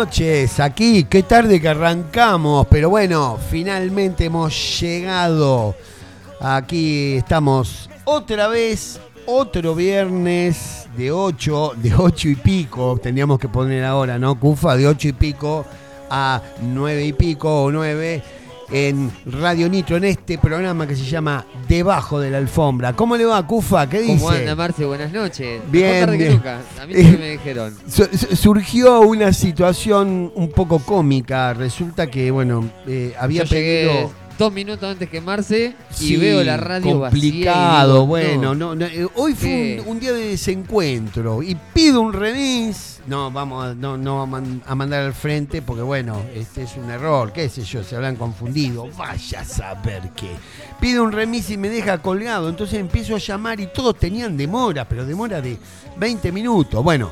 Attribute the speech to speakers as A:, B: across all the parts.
A: noches, aquí, qué tarde que arrancamos, pero bueno, finalmente hemos llegado. Aquí estamos otra vez, otro viernes de 8, de 8 y pico, tendríamos que poner ahora, ¿no? Cufa, de 8 y pico a 9 y pico o 9 en Radio Nitro, en este programa que se llama Debajo de la Alfombra. ¿Cómo le va, Cufa? ¿Qué dice?
B: ¿Cómo anda, Marce? Buenas noches.
A: Bien,
B: tarde que nunca. A mí que me dijeron.
A: Su- su- surgió una situación un poco cómica. Resulta que, bueno, eh, había
B: Yo llegué
A: pedido.
B: Dos minutos antes que Marce y
A: Sí,
B: veo la radio
A: complicado,
B: vacía.
A: bueno,
B: no.
A: no, no, eh, hoy fue un, un día de desencuentro y pido un remis. No, vamos a, no, no vamos a man- a mandar al frente porque bueno, este es un error, qué sé yo, se habrán confundido, vaya a saber qué. Pido un remis y me deja colgado, entonces empiezo a llamar y todos tenían demora, pero demora de 20 minutos. Bueno,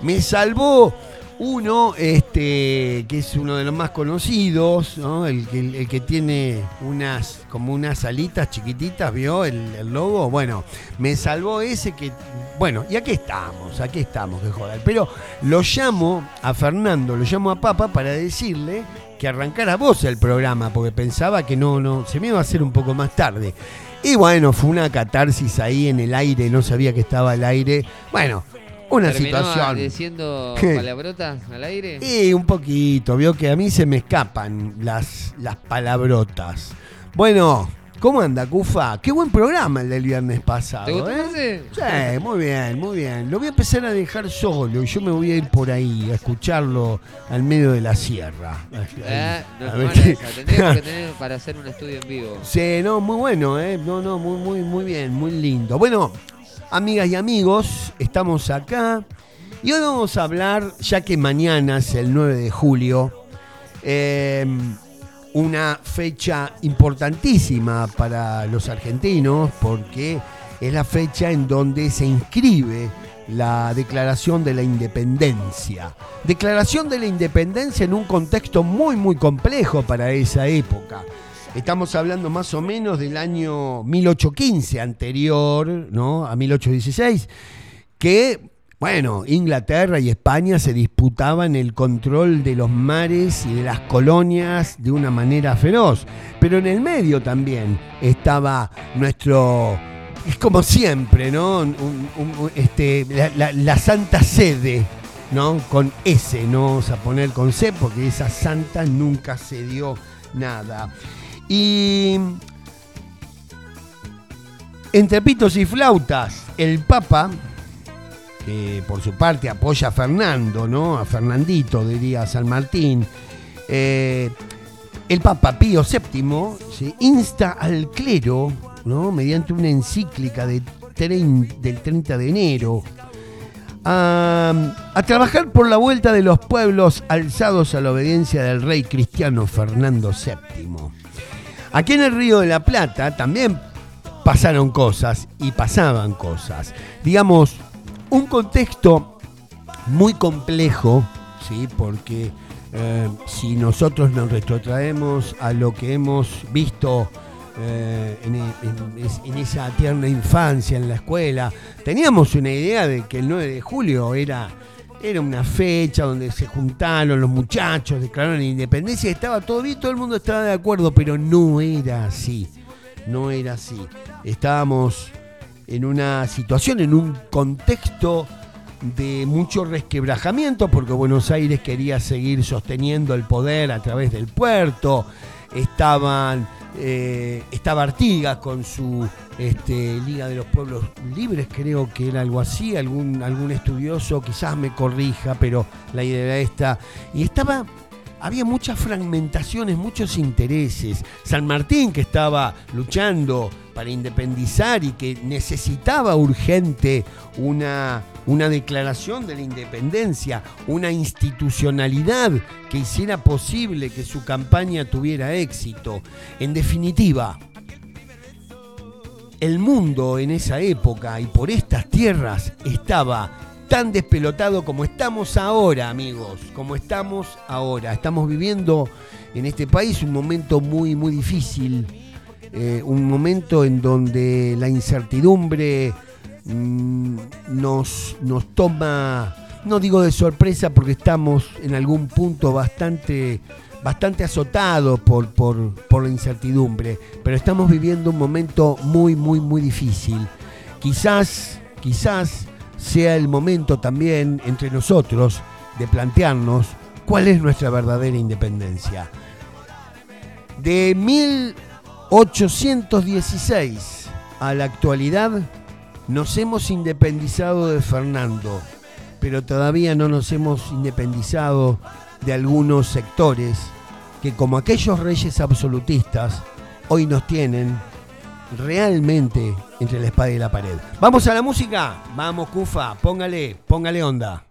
A: me salvó uno, este, que es uno de los más conocidos, ¿no? el, que- el que tiene unas, como unas alitas chiquititas, ¿vio? El, el logo. Bueno, me salvó ese que, bueno, y aquí estamos, aquí estamos, que joder. Pero lo llamo a Fernando, lo llamo a Papa para decirle que arrancara vos el programa, porque pensaba que no, no, se me iba a hacer un poco más tarde. Y bueno, fue una catarsis ahí en el aire, no sabía que estaba al aire. Bueno, una
B: ¿Terminó
A: situación.
B: diciendo palabrotas al aire?
A: Y un poquito, vio que a mí se me escapan las, las palabrotas. Bueno, ¿cómo anda, Cufa? Qué buen programa el del viernes pasado.
B: ¿Te gustó,
A: ¿eh?
B: Marce?
A: Sí, muy bien, muy bien. Lo voy a empezar a dejar solo y yo me voy a ir por ahí a escucharlo al medio de la sierra.
B: Eh, no,
A: A ver qué-.
B: Tendríamos que tener para hacer un estudio en vivo.
A: Sí, no, muy bueno, ¿eh? No, no, muy, muy, muy bien, muy lindo. Bueno, amigas y amigos, estamos acá y hoy vamos a hablar, ya que mañana es el 9 de julio, eh, una fecha importantísima para los argentinos porque es la fecha en donde se inscribe la Declaración de la Independencia. Declaración de la Independencia en un contexto muy, muy complejo para esa época. Estamos hablando más o menos del año 1815 anterior, ¿no? A 1816, que, bueno, Inglaterra y España se disputaban el control de los mares y de las colonias de una manera feroz. Pero en el medio también estaba nuestro, es como siempre, ¿no? Este, la Santa Sede, ¿no? Con S, no vamos a poner con C, porque esa santa nunca se dio nada. Y entre pitos y flautas, el Papa, que por su parte apoya a Fernando, ¿no? A Fernandito, diría San Martín. eh, el Papa Pío VII insta al clero, ¿no? Mediante una encíclica del 30 de enero, a, a trabajar por la vuelta de los pueblos alzados a la obediencia del rey cristiano Fernando VII. Aquí en el Río de la Plata también pasaron cosas y pasaban cosas. Digamos, un contexto muy complejo, ¿sí? porque eh, si nosotros nos retrotraemos a lo que hemos visto eh, en, en- es- en esa tierna infancia en la escuela, teníamos una idea de que el 9 de julio era, era una fecha donde se juntaron los muchachos, declararon la independencia, estaba todo bien, todo el mundo estaba de acuerdo, pero no era así, no era así. Estábamos en una situación, en un contexto de mucho resquebrajamiento, porque Buenos Aires quería seguir sosteniendo el poder a través del puerto, estaban, eh, estaba Artigas con su este, Liga de los Pueblos Libres, creo que era algo así, algún, algún estudioso quizás me corrija, pero la idea era esta, y estaba había muchas fragmentaciones, muchos intereses. San Martín que estaba luchando para independizar y que necesitaba urgente una, una declaración de la independencia, una institucionalidad que hiciera posible que su campaña tuviera éxito. En definitiva, el mundo en esa época y por estas tierras estaba tan despelotado como estamos ahora, amigos, como estamos ahora. Estamos viviendo en este país un momento muy, muy difícil eh, un momento en donde la incertidumbre mm, nos, nos toma, no digo de sorpresa porque estamos en algún punto bastante, bastante azotados por, por, por la incertidumbre, pero estamos viviendo un momento muy, muy, muy difícil. Quizás, quizás sea el momento también entre nosotros de plantearnos cuál es nuestra verdadera independencia. De 1816 a la actualidad nos hemos independizado de Fernando, pero todavía no nos hemos independizado de algunos sectores que como aquellos reyes absolutistas hoy nos tienen realmente entre la espada y la pared. Vamos a la música, vamos Cufa, póngale, póngale onda.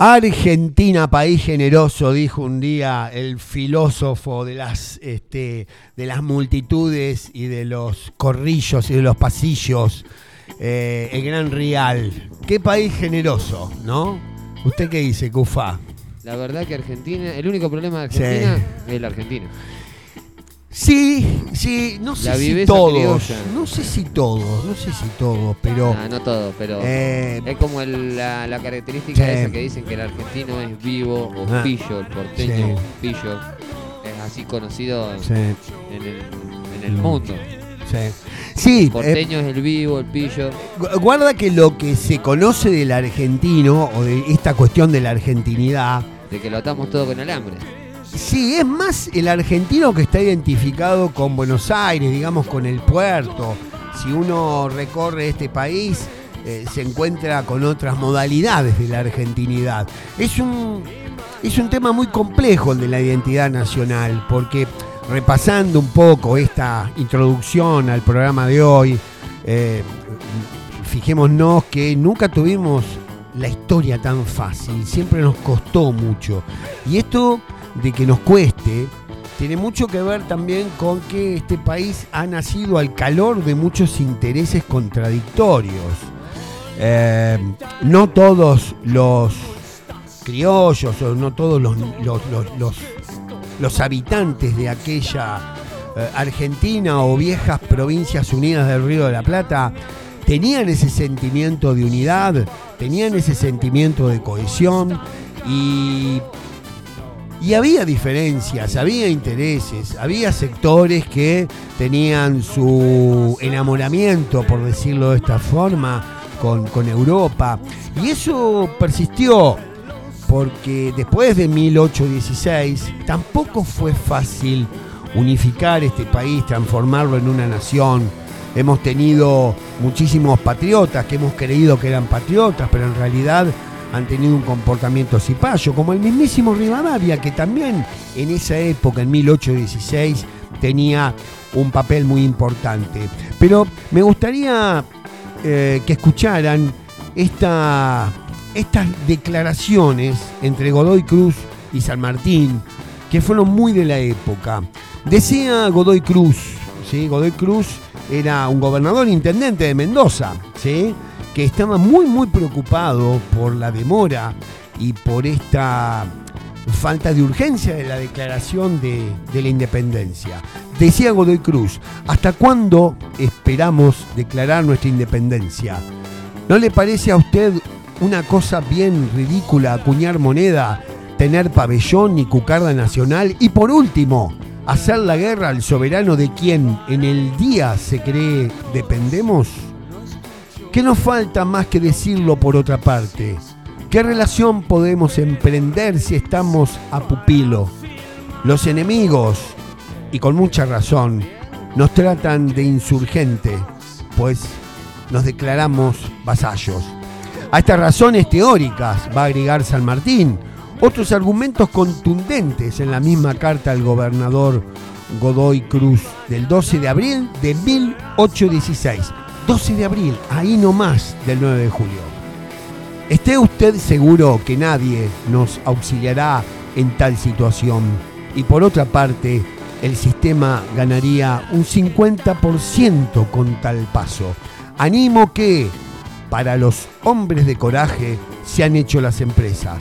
A: Argentina, país generoso, dijo un día el filósofo de las, este, de las multitudes y de los corrillos y de los pasillos, eh, el gran Rial. Qué país generoso, ¿no? ¿Usted qué dice, Cufa?
B: La verdad que Argentina, el único problema de Argentina es la Argentina.
A: Sí, sí, no sé si todos, no sé si todos, no sé si todos, pero
B: Ah, no todo, pero
A: eh,
B: es como el- la, la característica
A: Sí.
B: esa que dicen que el argentino es vivo o
A: Ah.
B: pillo, el porteño
A: Sí.
B: pillo. Es así conocido en,
A: sí,
B: en el, en el mundo.
A: sí. Sí,
B: El
A: eh,
B: porteño es el vivo, el pillo.
A: Gu- Guarda que lo que se conoce del argentino o de esta cuestión de la argentinidad,
B: De que lo atamos todo con alambre.
A: Sí, es más el argentino que está identificado con Buenos Aires, digamos con el puerto. Si uno recorre este país, eh, se encuentra con otras modalidades de la argentinidad. Es un, es un tema muy complejo el de la identidad nacional, porque repasando un poco esta introducción al programa de hoy, eh, fijémonos que nunca tuvimos la historia tan fácil, siempre nos costó mucho. Y esto de que nos cueste tiene mucho que ver también con que este país ha nacido al calor de muchos intereses contradictorios. Eh, no todos los criollos o no todos los, los, habitantes de aquella eh, Argentina o viejas provincias unidas del Río de la Plata tenían ese sentimiento de unidad, tenían ese sentimiento de cohesión y, y había diferencias, había intereses, había sectores que tenían su enamoramiento, por decirlo de esta forma, con, con Europa. Y eso persistió, porque después de 1816 tampoco fue fácil unificar este país, transformarlo en una nación. Hemos tenido muchísimos patriotas que hemos creído que eran patriotas, pero en realidad han tenido un comportamiento cipayo, como el mismísimo Rivadavia, que también en esa época, en 1816, tenía un papel muy importante. Pero me gustaría eh, que escucharan esta, estas declaraciones entre Godoy Cruz y San Martín, que fueron muy de la época. Decía Godoy Cruz, ¿sí? Godoy Cruz era un gobernador intendente de Mendoza, ¿sí? Que estaba muy muy preocupado por la demora y por esta falta de urgencia de la declaración de, de la independencia. Decía Godoy Cruz, ¿hasta cuándo esperamos declarar nuestra independencia? ¿No le parece a usted una cosa bien ridícula acuñar moneda, tener pabellón y cucarda nacional y por último, hacer la guerra al soberano de quien en el día se cree dependemos? ¿Qué nos falta más que decirlo por otra parte? ¿Qué relación podemos emprender si estamos a pupilo? Los enemigos, y con mucha razón, nos tratan de insurgente, pues nos declaramos vasallos. A estas razones teóricas va a agregar San Martín otros argumentos contundentes en la misma carta al gobernador Godoy Cruz del 12 de abril de 1816. 12 de abril, ahí nomás del 9 de julio. Esté usted seguro que nadie nos auxiliará en tal situación. Y por otra parte, el sistema ganaría un 50% con tal paso. Animo que, para los hombres de coraje, se han hecho las empresas.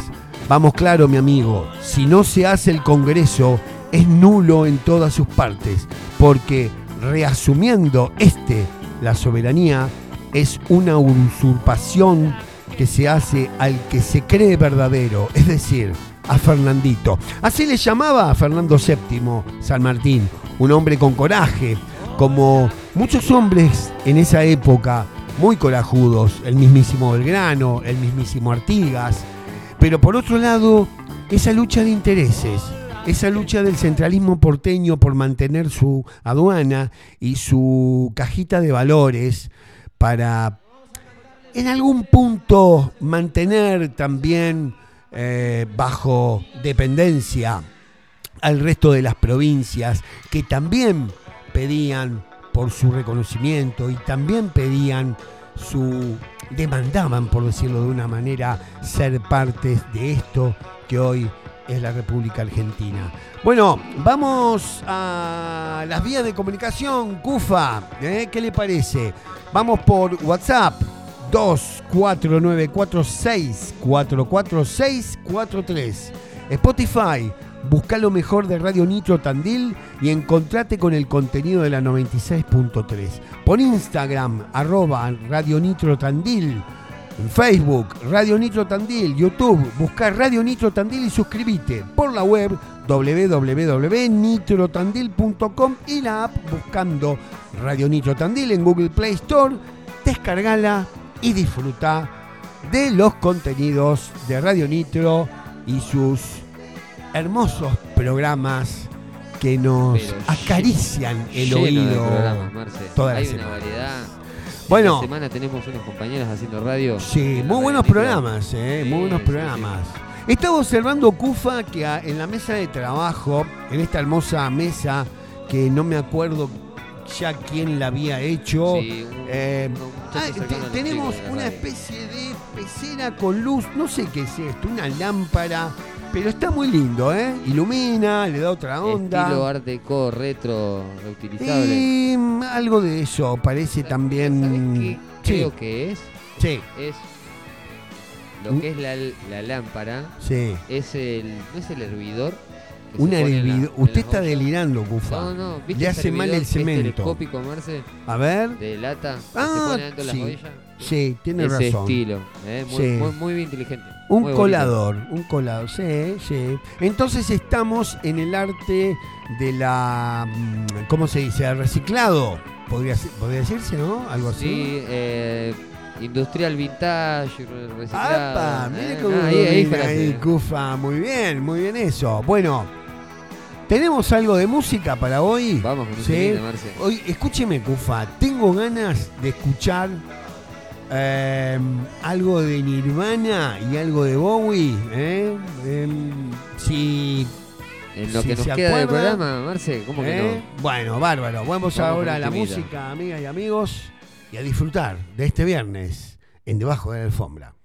A: Vamos claro, mi amigo, si no se hace el Congreso, es nulo en todas sus partes, porque reasumiendo este, la soberanía, es una usurpación que se hace al que se cree verdadero, es decir, a Fernandito. Así le llamaba a Fernando VII San Martín, un hombre con coraje, como muchos hombres en esa época, muy corajudos, el mismísimo Belgrano, el mismísimo Artigas, pero por otro lado, esa lucha de intereses, esa lucha del centralismo porteño por mantener su aduana y su cajita de valores para en algún punto mantener también eh, bajo dependencia al resto de las provincias que también pedían por su reconocimiento y también pedían su demandaban, por decirlo de una manera, ser partes de esto que hoy es la República Argentina. Bueno, vamos a las vías de comunicación, Cufa, ¿eh? ¿qué le parece? Vamos por WhatsApp 24946444643. Spotify, busca lo mejor de Radio Nitro Tandil y encontrate con el contenido de la 96.3. Por Instagram, arroba Radio Nitro Tandil. En Facebook, Radio Nitro Tandil, YouTube, buscar Radio Nitro Tandil y suscríbete por la web www.nitrotandil.com y la app buscando Radio Nitro Tandil en Google Play Store, descargala y disfruta de los contenidos de Radio Nitro y sus hermosos programas que nos
B: Pero
A: acarician el
B: de
A: oído toda la
B: Hay una variedad.
A: Bueno.
B: Esta semana tenemos unos compañeros haciendo radio.
A: Sí, muy buenos programas, eh, muy
B: Sí,
A: buenos
B: sí,
A: programas. Estaba observando Cufa que en la mesa de trabajo, en esta hermosa mesa que no me acuerdo ya quién la había hecho.
B: Sí, un-
A: eh, ah, tenemos una especie de pecera con luz, no sé qué es esto, una lámpara, pero está muy lindo, ¿eh? Ilumina, le da otra onda.
B: Estilo art deco retro reutilizable.
A: Y mm, algo de eso parece también.
B: ¿Sabés qué
A: Sí,
B: creo que es?
A: sí,
B: Es lo que es la, la lámpara,
A: sí.
B: es el, no es el hervidor.
A: Un
B: la-
A: hervidor. Usted está delirando, Cufa.
B: No, no, ¿viste
A: Le hace mal el cemento.
B: telescópico, Marce,
A: A ver.
B: de lata,
A: Ah,
B: se pone dentro de
A: sí.
B: las.
A: Sí, tiene
B: Ese
A: razón.
B: estilo, ¿eh? muy,
A: Sí.
B: muy, muy inteligente.
A: Un
B: muy bonito.
A: colador, un colador, sí, sí. Entonces estamos en el arte de la, mm, ¿cómo se dice? El reciclado, podría, decirse, ¿no? Algo así.
B: Sí, eh, industrial vintage, re- reciclado.
A: ¡Apa! Mire
B: ¿eh?
A: cómo
B: Ah, ahí,
A: Cufa. Muy bien, muy bien eso. Bueno, ¿tenemos algo de música para hoy?
B: Vamos con
A: Sí. Hoy, escúcheme, Cufa, tengo ganas de escuchar eh, algo de Nirvana y algo de Bowie. ¿eh? Em, si,
B: En lo
A: si
B: que nos
A: se
B: queda del
A: acuerda,
B: programa, Marce, ¿cómo que
A: ¿eh? Bueno, bárbaro. Vamos,
B: Vamos
A: ahora a la música, amigas y amigos, y a disfrutar de este viernes en Debajo de la Alfombra.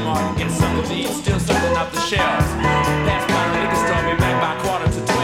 C: Walmart get some of these. Steal something off the
A: shelves. Pass my liquor store, me back by quarter to 12.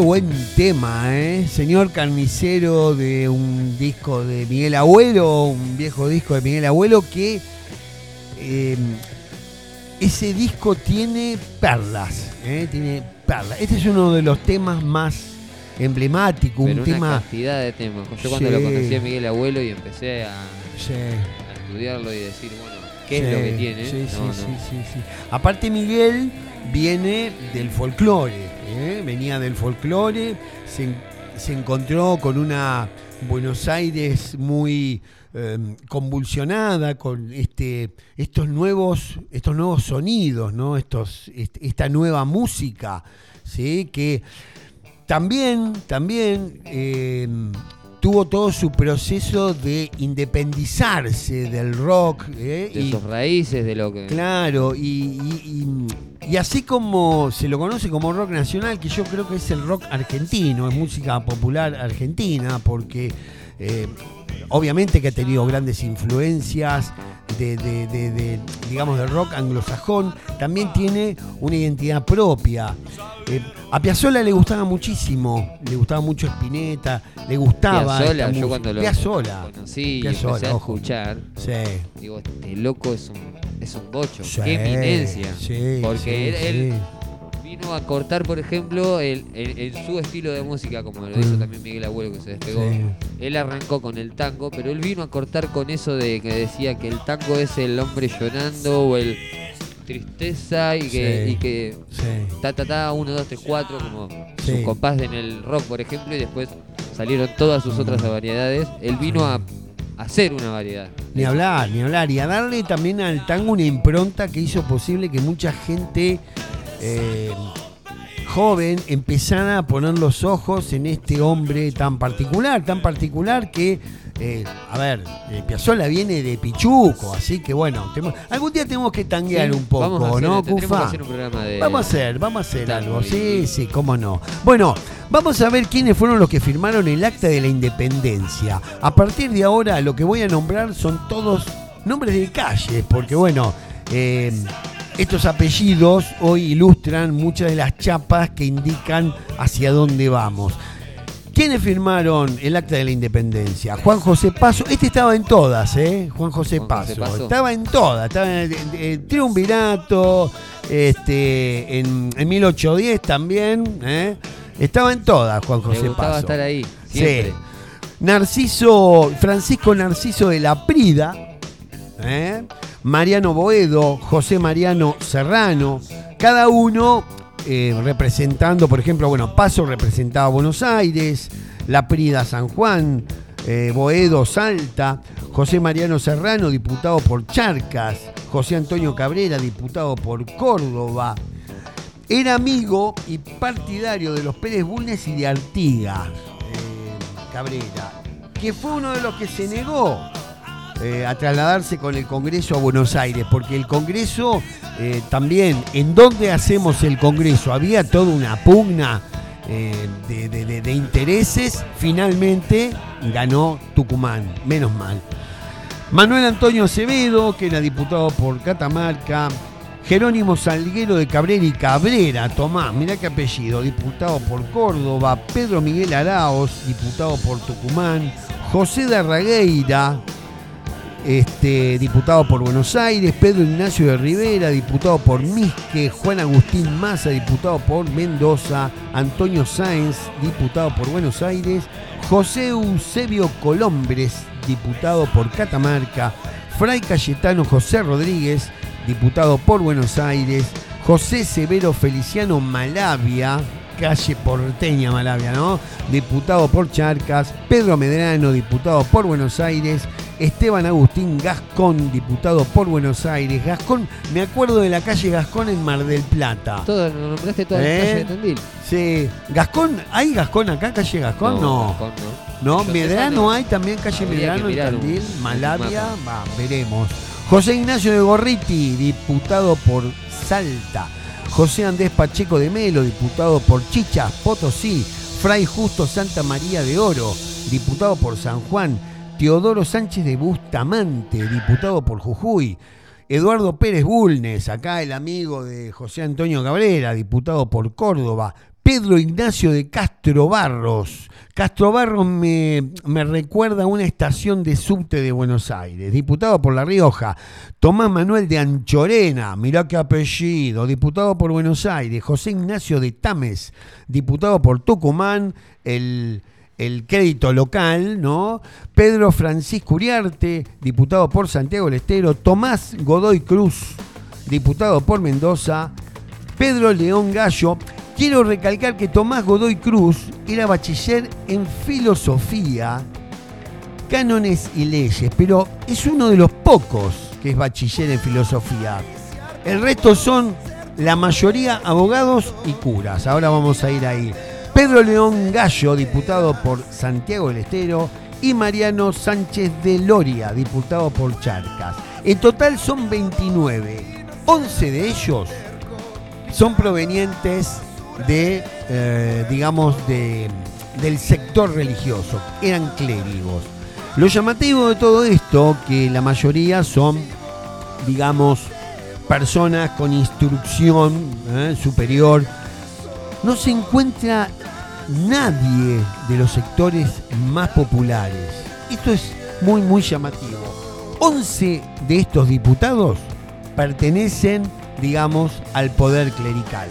A: Buen tema, ¿eh? Señor carnicero de un disco de Miguel Abuelo, un viejo disco de Miguel Abuelo que eh, ese disco tiene perlas, ¿eh? Tiene perlas. Este es uno de los temas más emblemáticos,
B: Pero
A: un
B: una
A: tema...
B: cantidad de temas. Yo cuando
A: Sí.
B: lo conocí a Miguel Abuelo y empecé a,
A: Sí.
B: Estudiarlo y decir, bueno, ¿qué
A: Sí,
B: es lo que tiene?
A: Sí, sí,
B: No, no.
A: sí, sí, sí. Aparte Miguel viene del folclore, ¿eh? venía del folclore, se, se encontró con una Buenos Aires muy eh, convulsionada, con este, estos, nuevos, estos nuevos sonidos, ¿no? estos, est- esta nueva música, ¿sí? que también, también eh, tuvo todo su proceso de independizarse del rock. ¿eh?
B: De
A: y-
B: sus raíces, de lo que...
A: Claro, y, y- así como se lo conoce como rock nacional, que yo creo que es el rock argentino, es música popular argentina, porque eh, obviamente que ha tenido grandes influencias de, de- de- de, digamos, del rock anglosajón, también tiene una identidad propia. Eh, a Piazzolla le gustaba muchísimo, le gustaba mucho Spinetta, le gustaba.
B: Piazzolla, yo cuando lo
A: Piazzolla,
B: conocí
A: Piazzolla,
B: empecé a escuchar,
A: sí.
B: digo, este loco es un, es un bocho,
A: Sí,
B: qué eminencia.
A: sí,
B: Porque él. Vino a cortar, por ejemplo, el, su estilo de música, como lo hizo
A: Mm.
B: también Miguel Abuelo, que se despegó.
A: Sí.
B: Él arrancó con el tango, pero él vino a cortar con eso de que decía que el tango es el hombre llorando o el tristeza y que,
A: Sí.
B: y que
A: Sí.
B: ta ta ta, 1, 2, 3, 4, como su compás en el rock, por ejemplo, y después salieron todas sus otras variedades. Él vino a hacer una variedad.
A: Ni hablar, ni hablar. Y a darle también al tango una impronta que hizo posible que mucha gente eh, joven empezara a poner los ojos en este hombre tan particular, tan particular que, eh, a ver, eh, Piazzolla viene de Pichuco, así que bueno, tenemos- algún día tenemos que tanguear
B: Sí,
A: un poco,
B: vamos a hacer,
A: ¿no,
B: que
A: Cufa?
B: hacer un programa de.
A: Vamos a hacer, vamos a hacer algo. Sí, sí, cómo no. Bueno, vamos a ver quiénes fueron los que firmaron el acta de la independencia. A partir de ahora, lo que voy a nombrar son todos nombres de calles, porque bueno, eh, estos apellidos hoy ilustran muchas de las chapas que indican hacia dónde vamos. ¿Quiénes firmaron el acta de la independencia? Juan José Paso, este estaba en todas, ¿eh? Juan José,
B: Juan
A: Paso.
B: José Paso.
A: Estaba en todas, estaba en el triunvirato, este, en, en 1810 también, ¿eh? Estaba en todas, Juan José
B: gustaba
A: Paso.
B: estar ahí,
A: Sí.
B: siempre.
A: Narciso, Francisco Narciso de la Prida, ¿eh? Mariano Boedo, José Mariano Serrano, cada uno eh, representando, por ejemplo, bueno, Paso representaba Buenos Aires, La Prida San Juan, eh, Boedo Salta, José Mariano Serrano, diputado por Charcas, José Antonio Cabrera, diputado por Córdoba. Era amigo y partidario de los Pérez Bulnes y de Artigas, Cabrera, que fue uno de los que se negó eh, a trasladarse con el Congreso a Buenos Aires, porque el Congreso eh, también, ¿en dónde hacemos el Congreso? Había toda una pugna eh, de, intereses, finalmente ganó Tucumán, menos mal. Manuel Antonio Acevedo, que era diputado por Catamarca, Jerónimo Salguero de Cabrera y Cabrera, Tomás, mirá qué apellido, diputado por Córdoba, Pedro Miguel Araos, diputado por Tucumán, José de Arragueira, este, diputado por Buenos Aires, Pedro Ignacio de Rivera, diputado por Misque, Juan Agustín Maza, diputado por Mendoza, Antonio Sáenz, diputado por Buenos Aires, José Eusebio Colombres, diputado por Catamarca, Fray Cayetano José Rodríguez, diputado por Buenos Aires, José Severo Feliciano Malavia, calle porteña Malavia, ¿no? Diputado por Charcas, Pedro Medrano, diputado por Buenos Aires, Esteban Agustín Gascón, diputado por Buenos Aires. Gascón, me acuerdo de la calle Gascón en Mar del Plata.
B: Todo, lo nombraste toda
A: ¿Eh?
B: la calle de Tandil.
A: Sí, Gascón, ¿hay Gascón acá, calle Gascón? No.
B: Gascón no.
A: Medrano hay también calle Medrano en
B: un-
A: Tandil,
B: un
A: Malavia, va, veremos. José Ignacio de Gorriti, diputado por Salta. José Andrés Pacheco de Melo, diputado por Chichas, Potosí. Fray Justo Santa María de Oro, diputado por San Juan. Teodoro Sánchez de Bustamante, diputado por Jujuy. Eduardo Pérez Bulnes, acá el amigo de José Antonio Cabrera, diputado por Córdoba. Pedro Ignacio de Castro Barros. Castro Barros me, me recuerda a una estación de subte de Buenos Aires. Diputado por La Rioja. Tomás Manuel de Anchorena, mirá qué apellido. Diputado por Buenos Aires. José Ignacio de Tames, diputado por Tucumán. El, el crédito local, ¿no? Pedro Francisco Uriarte, diputado por Santiago del Estero. Tomás Godoy Cruz, diputado por Mendoza. Pedro León Gallo. Quiero recalcar que Tomás Godoy Cruz era bachiller en filosofía, cánones y leyes, pero es uno de los pocos que es bachiller en filosofía. El resto son la mayoría abogados y curas. Ahora vamos a ir ahí. Pedro León Gallo, diputado por Santiago del Estero, y Mariano Sánchez de Loria, diputado por Charcas. En total son 29. 11 de ellos son provenientes de, eh, digamos, de, del sector religioso, eran clérigos. Lo llamativo de todo esto, que la mayoría son, digamos, personas con instrucción eh, superior, no se encuentra nadie de los sectores más populares. Esto es muy, muy llamativo. 11 de estos diputados pertenecen, digamos, al poder clerical.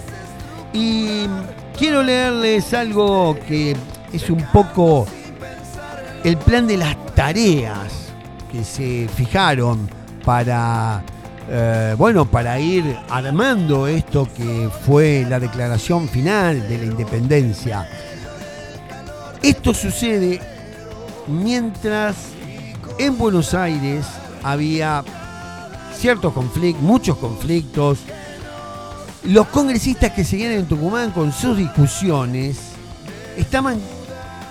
A: Y quiero leerles algo que es un poco el plan de las tareas que se fijaron para, eh, bueno, para ir armando esto que fue la declaración final de la independencia. Esto sucede mientras en Buenos Aires había ciertos conflictos, muchos conflictos, los congresistas que seguían en Tucumán con sus discusiones estaban,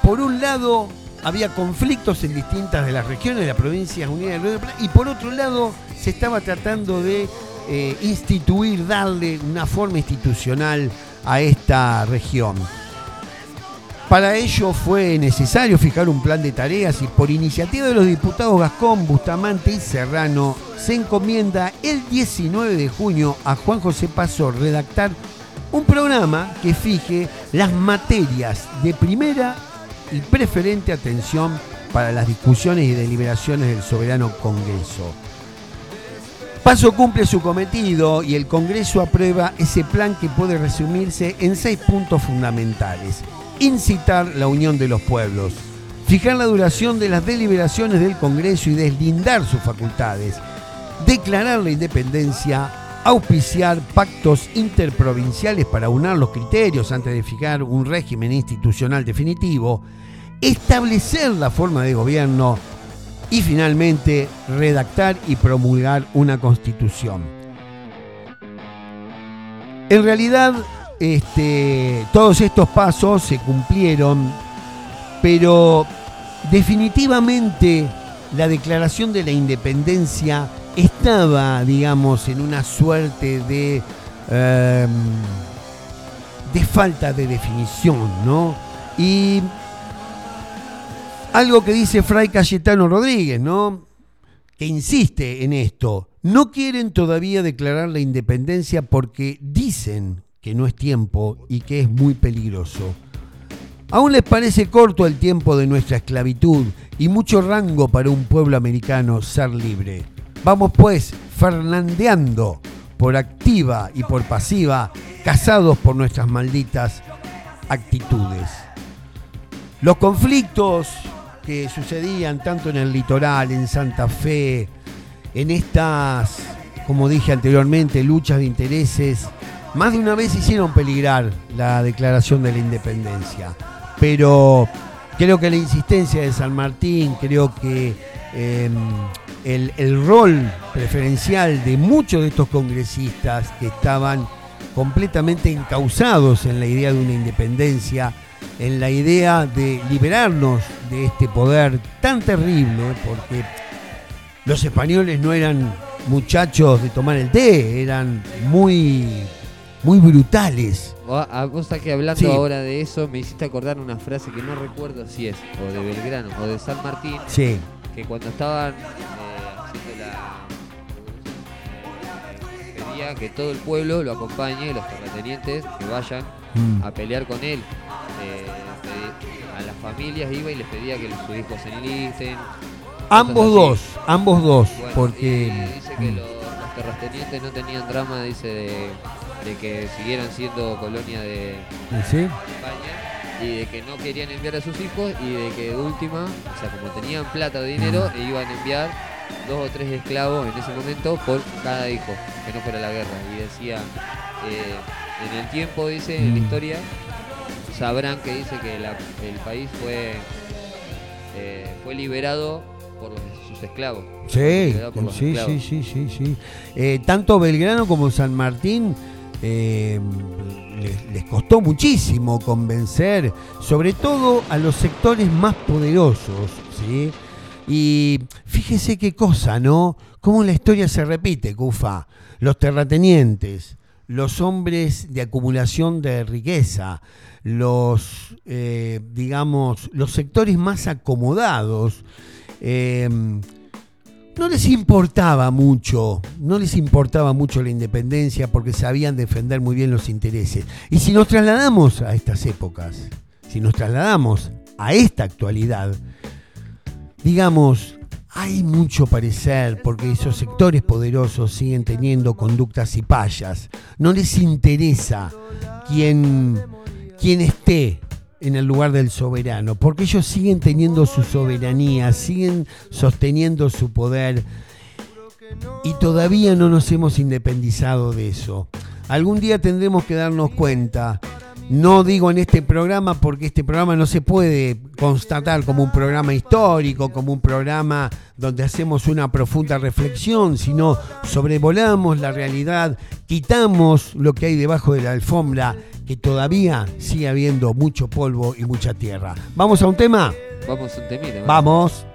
A: por un lado, había conflictos en distintas de las regiones de la provincia unida del Río de la Plata, y por otro lado, se estaba tratando de eh, instituir, darle una forma institucional a esta región. Para ello fue necesario fijar un plan de tareas y por iniciativa de los diputados Gascón, Bustamante y Serrano se encomienda el 19 de junio a Juan José Paso redactar un programa que fije las materias de primera y preferente atención para las discusiones y deliberaciones del soberano Congreso. Paso cumple su cometido y el Congreso aprueba ese plan que puede resumirse en seis puntos fundamentales. Incitar la unión de los pueblos, fijar la duración de las deliberaciones del Congreso y deslindar sus facultades, declarar la independencia, auspiciar pactos interprovinciales para unar los criterios antes de fijar un régimen institucional definitivo, establecer la forma de gobierno y finalmente redactar y promulgar una constitución. En realidad, este, todos estos pasos se cumplieron, pero definitivamente la declaración de la independencia estaba, digamos, en una suerte de, eh, de falta de definición, ¿no? Y algo que dice Fray Cayetano Rodríguez, ¿no? Que insiste en esto. No quieren todavía declarar la independencia porque dicen que no es tiempo y que es muy peligroso. Aún les parece corto el tiempo de nuestra esclavitud y mucho rango para un pueblo americano ser libre. Vamos pues, fernandeando por activa y por pasiva, casados por nuestras malditas actitudes. Los conflictos que sucedían tanto en el litoral, en Santa Fe, en estas, como dije anteriormente, luchas de intereses, más de una vez hicieron peligrar la declaración de la independencia. Pero creo que la insistencia de San Martín, creo que eh, el, el rol preferencial de muchos de estos congresistas que estaban completamente encausados en la idea de una independencia, en la idea de liberarnos de este poder tan terrible, porque los españoles no eran muchachos de tomar el té, eran muy, muy brutales.
B: Vos, a- vos sabés que hablando
A: Sí.
B: ahora de eso me hiciste acordar una frase que no recuerdo si es o de Belgrano o de San Martín,
A: Sí,
B: que cuando estaban eh, haciendo la eh, quería que todo el pueblo lo acompañe, los terratenientes que vayan
A: Mm.
B: a pelear con él. Eh, pedí- a las familias iba y les pedía que sus hijos se enlisten.
A: Ambos dos, ambos dos,
B: Bueno,
A: porque...
B: y dice que los, los terratenientes no tenían drama, dice, de, de que siguieran siendo colonia de
A: ¿Sí?
B: España y de que no querían enviar a sus hijos y de que de última, o sea, como tenían plata o dinero, e iban a enviar dos o tres esclavos en ese momento por cada hijo, que no fuera la guerra. Y decía, eh, en el tiempo, dice, en la
A: Mm.
B: historia, sabrán que dice que la- el país fue, eh, fue liberado por los- sus esclavos.
A: Sí, sí, sí, sí, sí, sí. Eh, tanto Belgrano como San Martín eh, les, les costó muchísimo convencer, sobre todo a los sectores más poderosos, ¿sí? Y fíjese qué cosa, ¿no? Cómo la historia se repite, Cufa. Los terratenientes, los hombres de acumulación de riqueza, los, eh, digamos, los sectores más acomodados, eh, no les importaba mucho, no les importaba mucho la independencia porque sabían defender muy bien los intereses. Y si nos trasladamos a estas épocas, si nos trasladamos a esta actualidad, digamos, hay mucho parecer porque esos sectores poderosos siguen teniendo conductas y payas. No les interesa quién, quién esté en el lugar del soberano, porque ellos siguen teniendo su soberanía, siguen sosteniendo su poder y todavía no nos hemos independizado de eso. Algún día tendremos que darnos cuenta, no digo en este programa porque este programa no se puede constatar como un programa histórico, como un programa donde hacemos una profunda reflexión, sino sobrevolamos la realidad, quitamos lo que hay debajo de la alfombra, que todavía sigue habiendo mucho polvo y mucha tierra. ¿Vamos a un tema?
B: Vamos a un temita.
A: Vamos.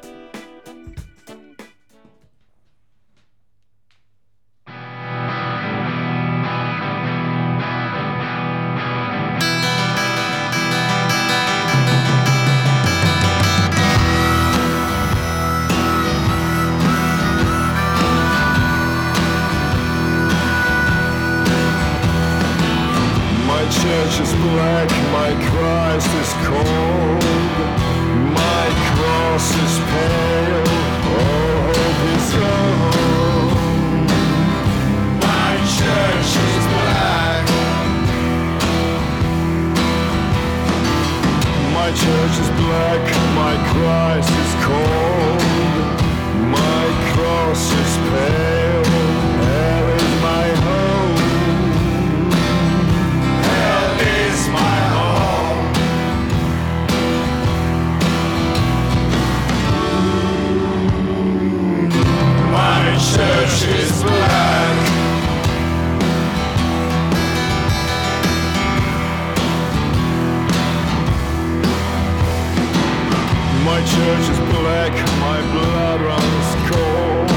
D: My church is black, my blood runs cold.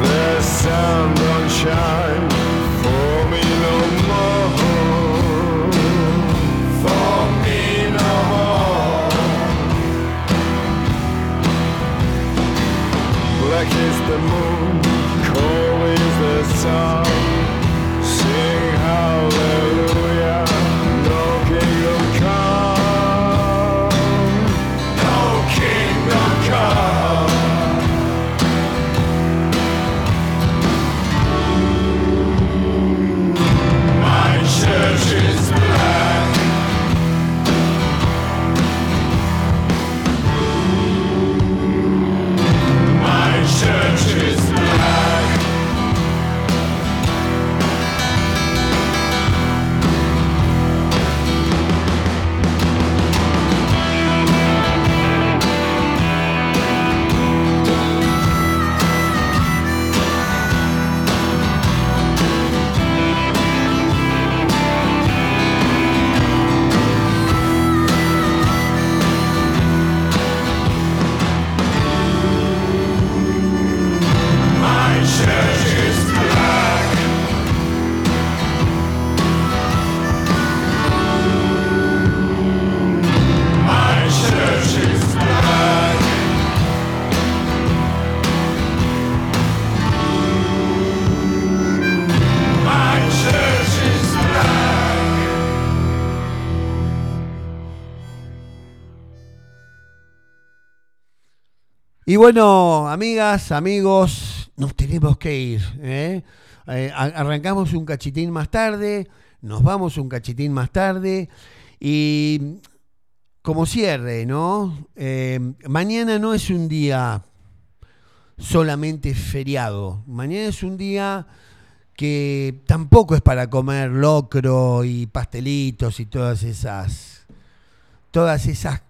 D: The sun don't shine for me no more. For me no more. Black is the moon, cold is the sun.
A: Y bueno, amigas, amigos, nos tenemos que ir. ¿eh? Eh, arrancamos un cachitín más tarde, nos vamos un cachitín más tarde. Y como cierre, ¿no? Eh, mañana no es un día solamente feriado. Mañana es un día que tampoco es para comer locro y pastelitos y todas esas todas esas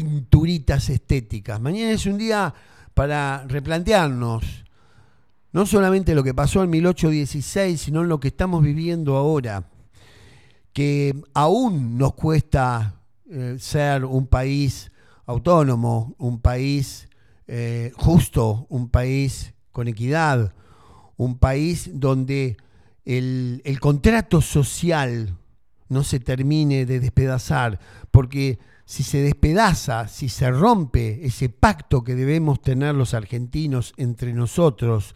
A: pinturitas estéticas. Mañana es un día para replantearnos no solamente lo que pasó en 1816, sino lo que estamos viviendo ahora, que aún nos cuesta eh, ser un país autónomo, un país eh, justo, un país con equidad, un país donde el, el contrato social no se termine de despedazar, porque si se despedaza, si se rompe ese pacto que debemos tener los argentinos entre nosotros,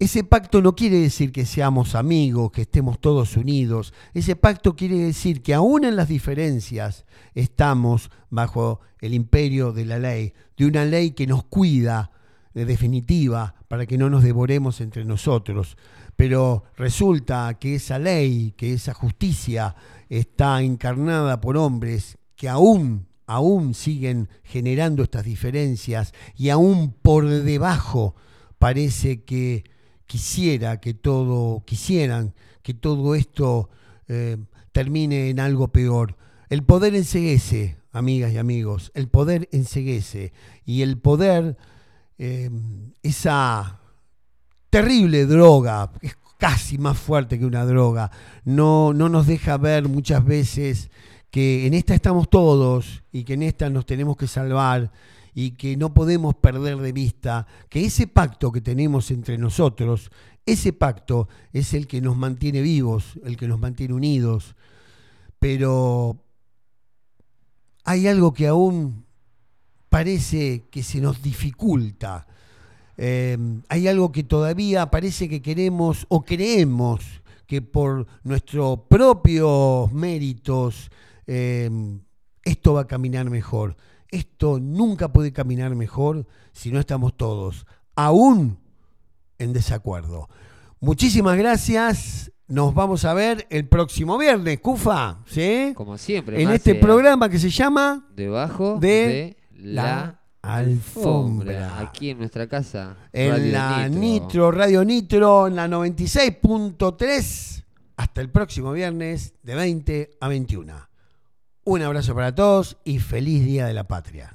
A: ese pacto no quiere decir que seamos amigos, que estemos todos unidos. Ese pacto quiere decir que aún en las diferencias estamos bajo el imperio de la ley, de una ley que nos cuida, de definitiva, para que no nos devoremos entre nosotros. Pero resulta que esa ley, que esa justicia está encarnada por hombres que aún, aún siguen generando estas diferencias y aún por debajo parece que quisiera que todo, quisieran que todo esto eh, termine en algo peor. El poder enseguece, amigas y amigos, el poder enseguece. Y el poder, eh, esa terrible droga, es casi más fuerte que una droga, no, no nos deja ver muchas veces que en esta estamos todos y que en esta nos tenemos que salvar y que no podemos perder de vista que ese pacto que tenemos entre nosotros, ese pacto es el que nos mantiene vivos, el que nos mantiene unidos, pero hay algo que aún parece que se nos dificulta. Eh, hay algo que todavía parece que queremos o creemos que por nuestros propios méritos eh, esto va a caminar mejor. Esto nunca puede caminar mejor si no estamos todos, aún en desacuerdo. Muchísimas gracias. Nos vamos a ver el próximo viernes, Cufa, ¿sí?
B: Como siempre.
A: En este programa que se llama
B: Debajo
A: de
B: de,
A: la alfombra.
B: Aquí en nuestra casa.
A: en
B: Radio
A: la Nitro. Radio Nitro, en la 96.3. Hasta el próximo viernes de 20 a 21. Un abrazo para todos y feliz Día de la Patria.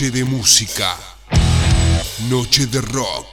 C: Noche de música. Noche de rock.